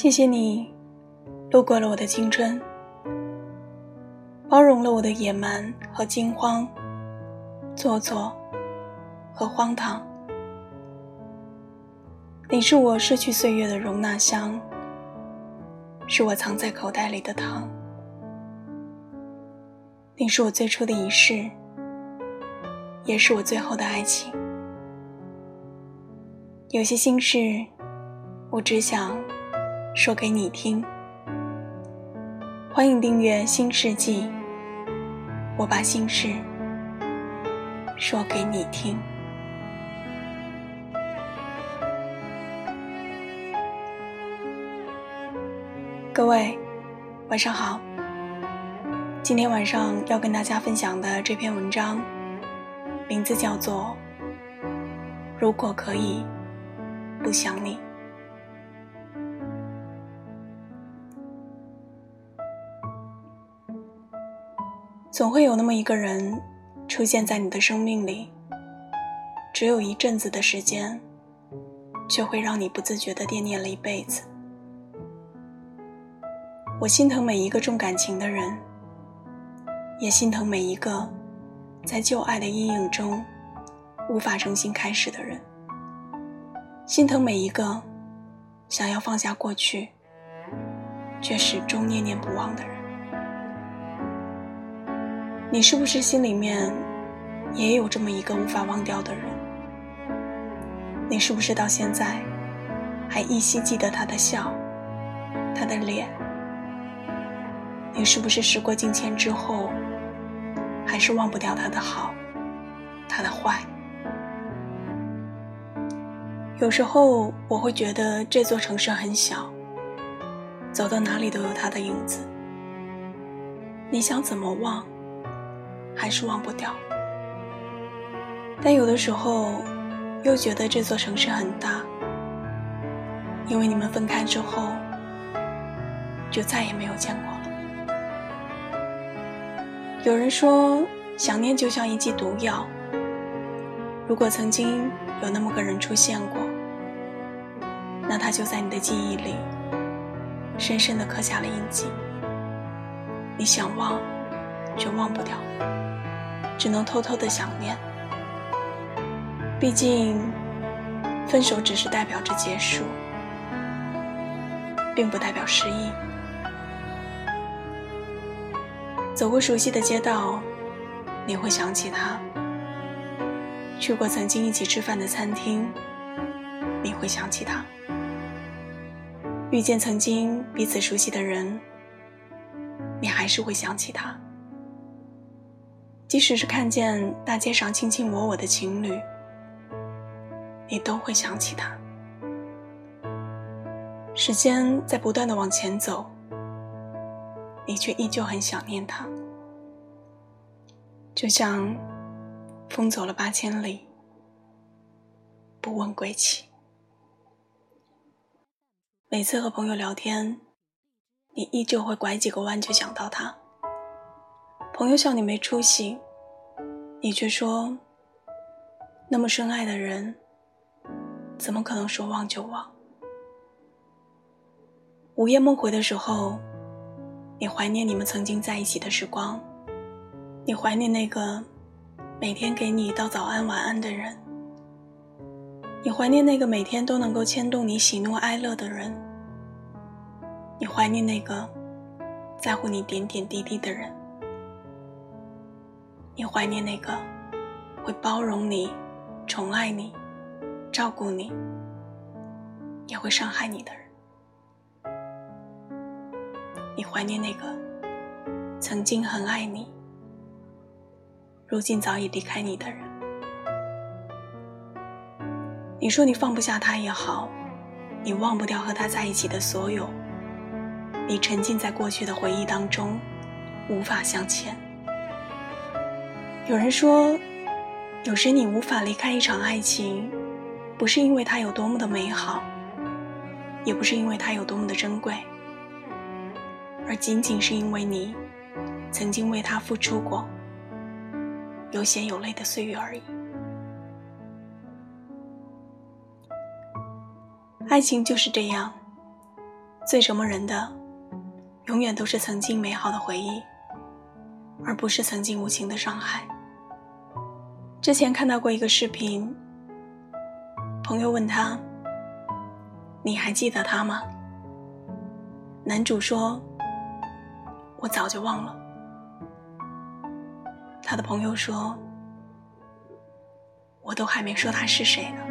谢谢你，路过了我的青春，包容了我的野蛮和惊慌、做作和荒唐。你是我失去岁月的容纳箱，是我藏在口袋里的糖。你是我最初的仪式，也是我最后的爱情。有些心事，我只想说给你听。欢迎订阅《新世纪》，我把心事说给你听。各位，晚上好。今天晚上要跟大家分享的这篇文章，名字叫做《如果可以》。不想你，总会有那么一个人出现在你的生命里，只有一阵子的时间，却会让你不自觉的惦念了一辈子。我心疼每一个重感情的人，也心疼每一个在旧爱的阴影中无法重新开始的人。心疼每一个想要放下过去，却始终念念不忘的人。你是不是心里面也有这么一个无法忘掉的人？你是不是到现在还依稀记得他的笑，他的脸？你是不是时过境迁之后，还是忘不掉他的好，他的坏？有时候我会觉得这座城市很小，走到哪里都有他的影子。你想怎么忘，还是忘不掉。但有的时候又觉得这座城市很大，因为你们分开之后，就再也没有见过了。有人说，想念就像一剂毒药，如果曾经有那么个人出现过。那他就在你的记忆里，深深的刻下了印记。你想忘，却忘不掉，只能偷偷的想念。毕竟，分手只是代表着结束，并不代表失忆。走过熟悉的街道，你会想起他；去过曾经一起吃饭的餐厅，你会想起他。遇见曾经彼此熟悉的人，你还是会想起他；即使是看见大街上卿卿我我的情侣，你都会想起他。时间在不断的往前走，你却依旧很想念他，就像风走了八千里，不问归期。每次和朋友聊天，你依旧会拐几个弯就想到他。朋友笑你没出息，你却说：那么深爱的人，怎么可能说忘就忘？午夜梦回的时候，你怀念你们曾经在一起的时光，你怀念那个每天给你道早安晚安的人。你怀念那个每天都能够牵动你喜怒哀乐的人，你怀念那个在乎你点点滴滴的人，你怀念那个会包容你、宠爱你、照顾你，也会伤害你的人，你怀念那个曾经很爱你，如今早已离开你的人。你说你放不下他也好，你忘不掉和他在一起的所有，你沉浸在过去的回忆当中，无法向前。有人说，有时你无法离开一场爱情，不是因为它有多么的美好，也不是因为它有多么的珍贵，而仅仅是因为你曾经为他付出过，有血有泪的岁月而已。爱情就是这样，最折磨人的，永远都是曾经美好的回忆，而不是曾经无情的伤害。之前看到过一个视频，朋友问他：“你还记得他吗？”男主说：“我早就忘了。”他的朋友说：“我都还没说他是谁呢。”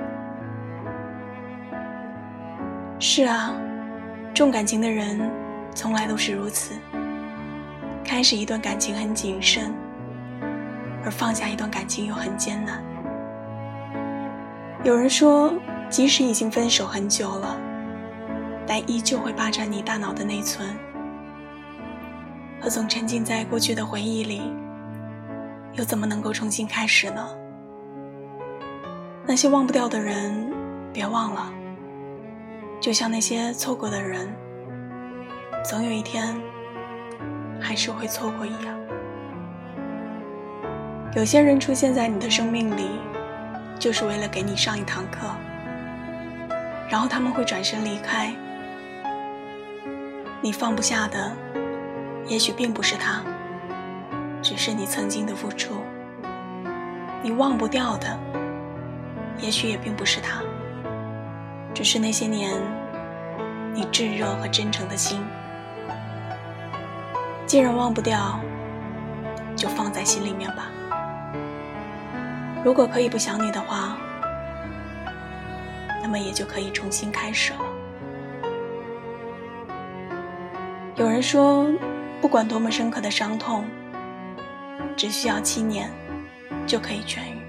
是啊，重感情的人从来都是如此。开始一段感情很谨慎，而放下一段感情又很艰难。有人说，即使已经分手很久了，但依旧会霸占你大脑的内存，和总沉浸在过去的回忆里，又怎么能够重新开始呢？那些忘不掉的人，别忘了。就像那些错过的人，总有一天还是会错过一样。有些人出现在你的生命里，就是为了给你上一堂课，然后他们会转身离开。你放不下的，也许并不是他，只是你曾经的付出；你忘不掉的，也许也并不是他。只是那些年，你炙热和真诚的心，既然忘不掉，就放在心里面吧。如果可以不想你的话，那么也就可以重新开始了。有人说，不管多么深刻的伤痛，只需要七年就可以痊愈，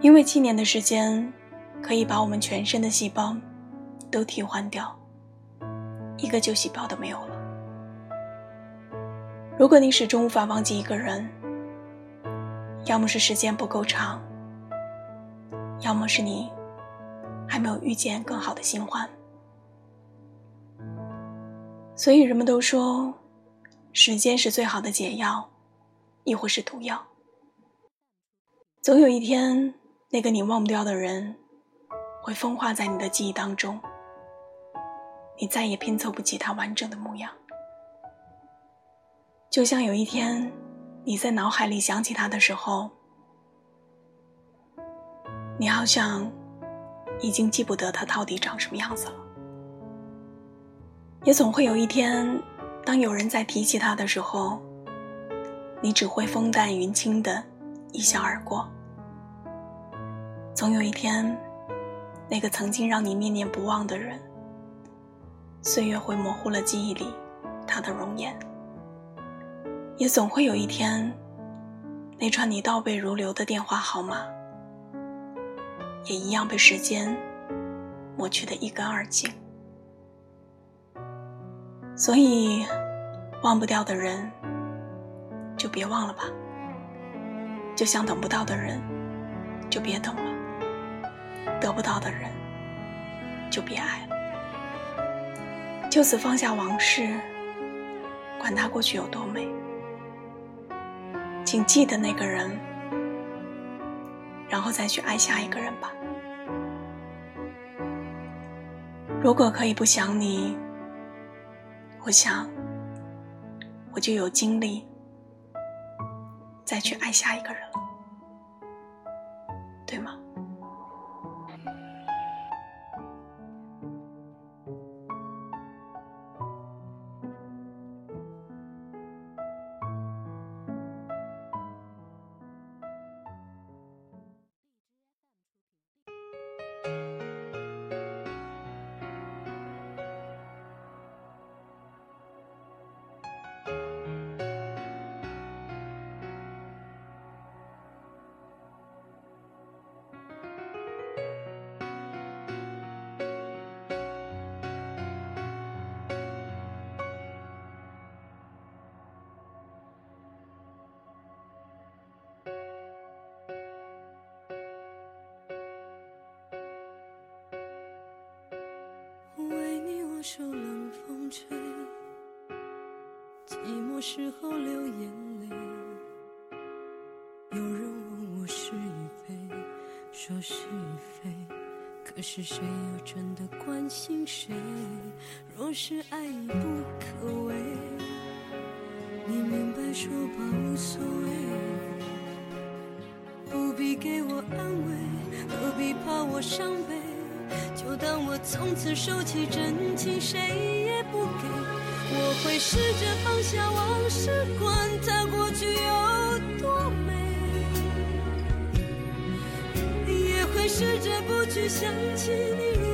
因为七年的时间。可以把我们全身的细胞都替换掉，一个旧细胞都没有了。如果你始终无法忘记一个人，要么是时间不够长，要么是你还没有遇见更好的新欢。所以人们都说，时间是最好的解药，亦或是毒药。总有一天，那个你忘不掉的人。会风化在你的记忆当中，你再也拼凑不起他完整的模样。就像有一天，你在脑海里想起他的时候，你好像已经记不得他到底长什么样子了。也总会有一天，当有人在提起他的时候，你只会风淡云轻的一笑而过。总有一天。那个曾经让你念念不忘的人，岁月会模糊了记忆里他的容颜，也总会有一天，那串你倒背如流的电话号码，也一样被时间抹去的一干二净。所以，忘不掉的人，就别忘了吧；就像等不到的人，就别等了。得不到的人，就别爱了。就此放下往事，管他过去有多美。请记得那个人，然后再去爱下一个人吧。如果可以不想你，我想，我就有精力再去爱下一个人了，寂寞时候流眼泪。有人问我是与非，说是与非，可是谁又真的关心谁？若是爱已不可为，你明白说吧无所谓，不必给我安慰，何必怕我伤悲？就当我从此收起真情，谁也。会试着放下往事，管它过去有多美。也会试着不去想起你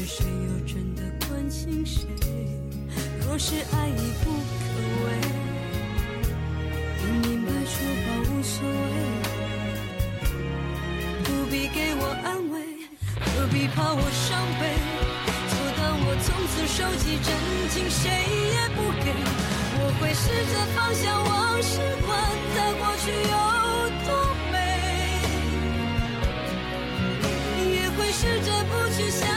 是谁又真的关心谁？若是爱已不可为，你明白说吧无所谓。不必给我安慰，何必怕我伤悲？就当我从此收起真情，谁也不给。我会试着放下往事，管它过去有多美，也会试着不去想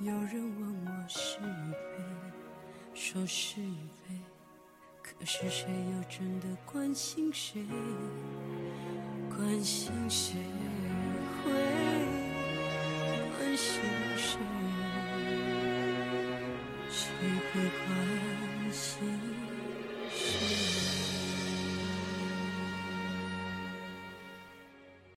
有人问我是与非，说是与非，可是谁又真的关心谁？关心谁会关心谁？谁会关心谁？